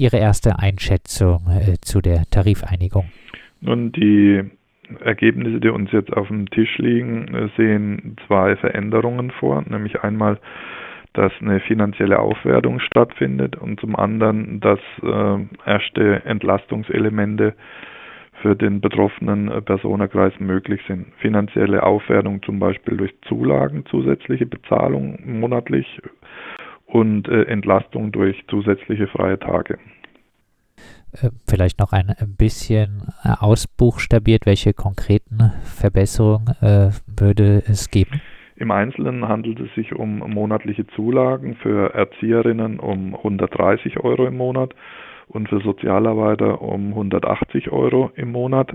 Ihre erste Einschätzung äh, zu der Tarifeinigung? Nun, die Ergebnisse, die uns jetzt auf dem Tisch liegen, äh, sehen zwei Veränderungen vor, nämlich einmal, dass eine finanzielle Aufwertung stattfindet und zum anderen, dass äh, erste Entlastungselemente für den betroffenen äh, Personenkreis möglich sind. Finanzielle Aufwertung zum Beispiel durch Zulagen, zusätzliche Bezahlung monatlich und äh, Entlastung durch zusätzliche freie Tage. Äh, vielleicht noch ein bisschen ausbuchstabiert, welche konkreten Verbesserungen äh, würde es geben? Im Einzelnen handelt es sich um monatliche Zulagen für Erzieherinnen um 130 Euro im Monat und für Sozialarbeiter um 180 Euro im Monat.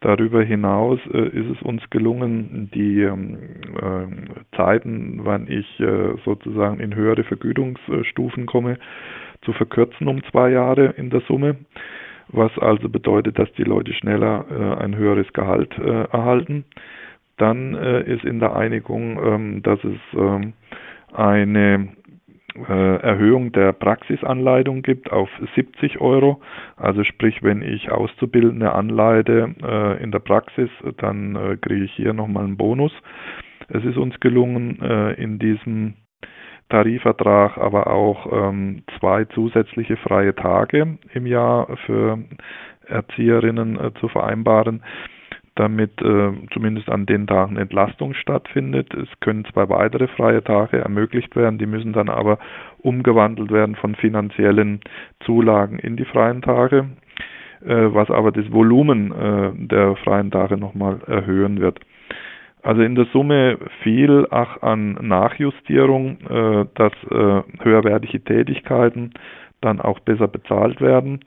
Darüber hinaus äh, ist es uns gelungen, die äh, Zeiten, wann ich äh, sozusagen in höhere Vergütungsstufen komme, zu verkürzen um zwei Jahre in der Summe, was also bedeutet, dass die Leute schneller äh, ein höheres Gehalt äh, erhalten. Dann äh, ist in der Einigung, ähm, dass es ähm, eine Erhöhung der Praxisanleitung gibt auf 70 Euro. Also sprich, wenn ich Auszubildende anleite äh, in der Praxis, dann äh, kriege ich hier nochmal einen Bonus. Es ist uns gelungen, äh, in diesem Tarifvertrag aber auch ähm, zwei zusätzliche freie Tage im Jahr für Erzieherinnen äh, zu vereinbaren damit äh, zumindest an den Tagen Entlastung stattfindet. Es können zwei weitere freie Tage ermöglicht werden, die müssen dann aber umgewandelt werden von finanziellen Zulagen in die freien Tage, äh, was aber das Volumen äh, der freien Tage nochmal erhöhen wird. Also in der Summe viel ach an Nachjustierung, äh, dass äh, höherwertige Tätigkeiten dann auch besser bezahlt werden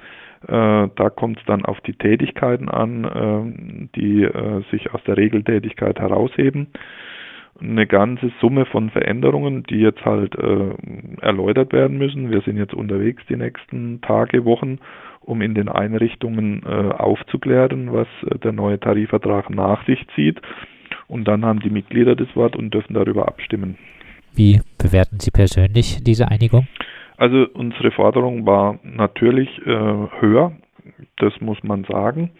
da kommt es dann auf die Tätigkeiten an, äh, die äh, sich aus der Regeltätigkeit herausheben. Eine ganze Summe von Veränderungen, die jetzt halt erläutert werden müssen. Wir sind jetzt unterwegs die nächsten Tage, Wochen, um in den Einrichtungen aufzuklären, was der neue Tarifvertrag nach sich zieht. Und dann haben die Mitglieder das Wort und dürfen darüber abstimmen. Wie bewerten Sie persönlich diese Einigung? Also unsere Forderung war natürlich äh, höher, das muss man sagen,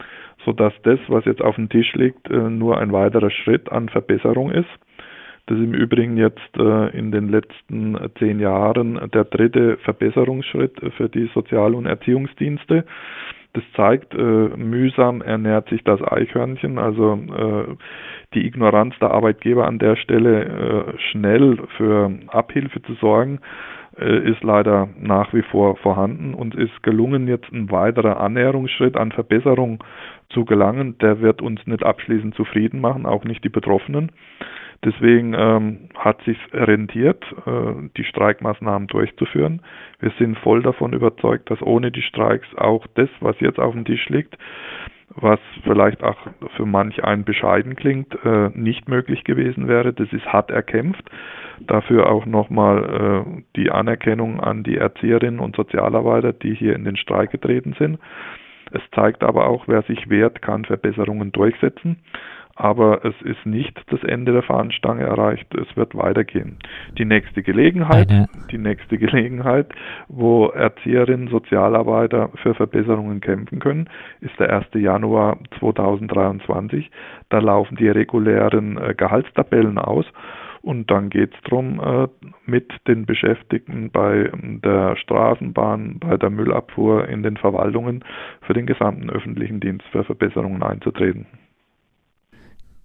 sodass das, was jetzt auf dem Tisch liegt, äh, nur ein weiterer Schritt an Verbesserung ist. Das ist im Übrigen jetzt äh, in den letzten zehn Jahren der dritte Verbesserungsschritt für die Sozial- und Erziehungsdienste. Das zeigt, äh, mühsam ernährt sich das Eichhörnchen, also äh, die Ignoranz der Arbeitgeber an der Stelle äh, schnell für Abhilfe zu sorgen, äh, ist leider nach wie vor vorhanden und ist gelungen, jetzt ein weiterer Annäherungsschritt an Verbesserung zu gelangen. Der wird uns nicht abschließend zufrieden machen, auch nicht die Betroffenen. Deswegen ähm, hat sich rentiert, äh, die Streikmaßnahmen durchzuführen. Wir sind voll davon überzeugt, dass ohne die Streiks auch das, was jetzt auf dem Tisch liegt, was vielleicht auch für manch einen bescheiden klingt, äh, nicht möglich gewesen wäre. Das ist hart erkämpft. Dafür auch nochmal äh, die Anerkennung an die Erzieherinnen und Sozialarbeiter, die hier in den Streik getreten sind. Es zeigt aber auch, wer sich wehrt, kann Verbesserungen durchsetzen aber es ist nicht das Ende der Fahnenstange erreicht. Es wird weitergehen. Die nächste Gelegenheit, Eine. die nächste Gelegenheit, wo Erzieherinnen, Sozialarbeiter für Verbesserungen kämpfen können, ist der 1. Januar 2023. Da laufen die regulären äh, Gehaltstabellen aus. Und dann geht es darum, äh, mit den Beschäftigten bei der Straßenbahn, bei der Müllabfuhr in den Verwaltungen für den gesamten öffentlichen Dienst für Verbesserungen einzutreten.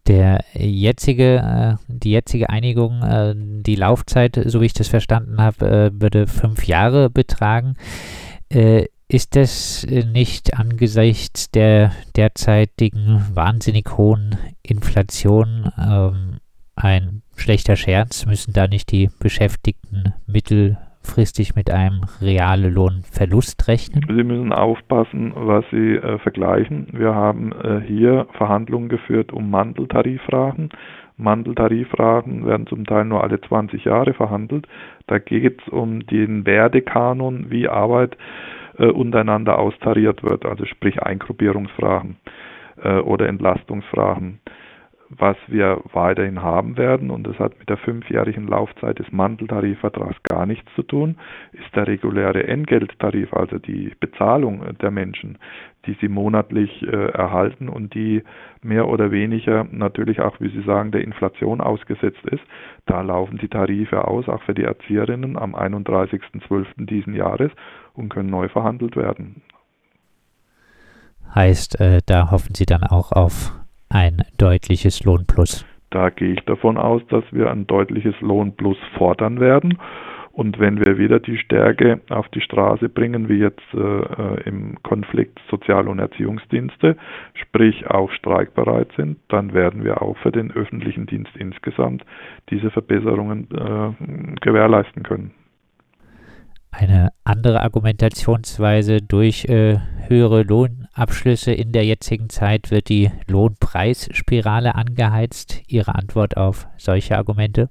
Der jetzige, äh, die jetzige Einigung, äh, die Laufzeit, so wie ich das verstanden habe, äh, würde fünf Jahre betragen. Ist das nicht angesichts der derzeitigen wahnsinnig hohen Inflation ähm, ein schlechter Scherz? Müssen da nicht die Beschäftigten mittel langfristig mit einem realen Lohnverlust rechnen? Sie müssen aufpassen, was Sie äh, vergleichen. Wir haben äh, hier Verhandlungen geführt um Manteltarifragen. Manteltarifragen werden zum Teil nur alle 20 Jahre verhandelt. Da geht es um den Werdekanon, wie Arbeit äh, untereinander austariert wird, also sprich Eingruppierungsfragen äh, oder Entlastungsfragen Was wir weiterhin haben werden, und das hat mit der fünfjährigen Laufzeit des Manteltarifvertrags gar nichts zu tun, ist der reguläre Entgelttarif, also die Bezahlung der Menschen, die sie monatlich äh, erhalten und die mehr oder weniger natürlich auch, wie Sie sagen, der Inflation ausgesetzt ist. Da laufen die Tarife aus, auch für die Erzieherinnen am 31.12. diesen Jahres und können neu verhandelt werden. Heißt, äh, da hoffen Sie dann auch auf ein deutliches Lohnplus. Da gehe ich davon aus, dass wir ein deutliches Lohnplus fordern werden. Und wenn wir wieder die Stärke auf die Straße bringen, wie jetzt äh, äh, im Konflikt Sozial- und Erziehungsdienste, sprich auch streikbereit sind, dann werden wir auch für den öffentlichen Dienst insgesamt diese Verbesserungen äh, gewährleisten können. Eine andere Argumentationsweise durch äh, höhere Lohnabschlüsse in der jetzigen Zeit wird die Lohnpreisspirale angeheizt. Ihre Antwort auf solche Argumente?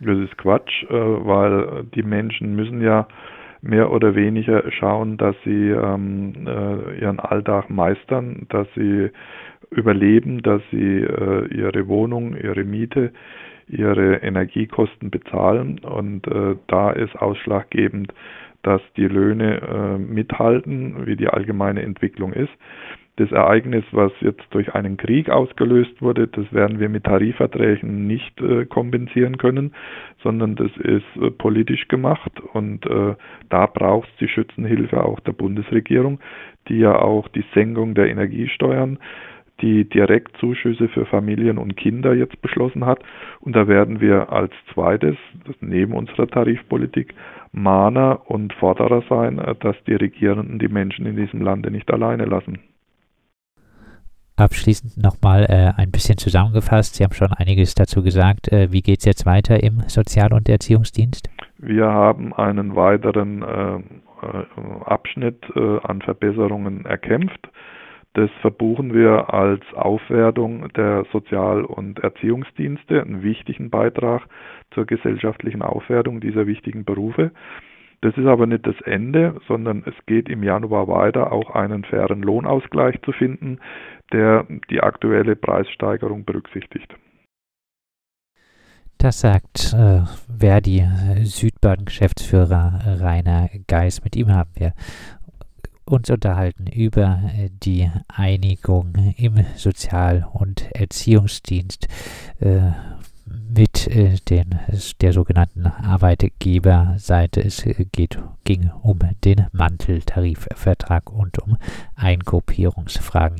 Das ist Quatsch, äh, weil die Menschen müssen ja mehr oder weniger schauen, dass sie ähm, äh, ihren Alltag meistern, dass sie überleben, dass sie äh, ihre Wohnung, ihre Miete, ihre Energiekosten bezahlen. Und da ist ausschlaggebend, dass die Löhne äh, mithalten, wie die allgemeine Entwicklung ist. Das Ereignis, was jetzt durch einen Krieg ausgelöst wurde, das werden wir mit Tarifverträgen nicht äh, kompensieren können, sondern das ist äh, politisch gemacht und äh, da braucht es die Schützenhilfe auch der Bundesregierung, die ja auch die Senkung der Energiesteuern die Direktzuschüsse für Familien und Kinder jetzt beschlossen hat. Und da werden wir als zweites, neben unserer Tarifpolitik, Mahner und Forderer sein, dass die Regierenden die Menschen in diesem Lande nicht alleine lassen. Abschließend nochmal äh, ein bisschen zusammengefasst. Sie haben schon einiges dazu gesagt. Äh, wie geht es jetzt weiter im Sozial- und Erziehungsdienst? Wir haben einen weiteren äh, äh Abschnitt äh, an Verbesserungen erkämpft. Das verbuchen wir als Aufwertung der Sozial- und Erziehungsdienste, einen wichtigen Beitrag zur gesellschaftlichen Aufwertung dieser wichtigen Berufe. Das ist aber nicht das Ende, sondern es geht im Januar weiter, auch einen fairen Lohnausgleich zu finden, der die aktuelle Preissteigerung berücksichtigt. Das sagt äh, Verdi Südbaden-Geschäftsführer Rainer Geis. Mit ihm haben wir uns unterhalten über äh, die Einigung im Sozial- und Erziehungsdienst äh, mit äh, den, der sogenannten Arbeitgeberseite. Es geht, ging um den Manteltarifvertrag und um Eingruppierungsfragen.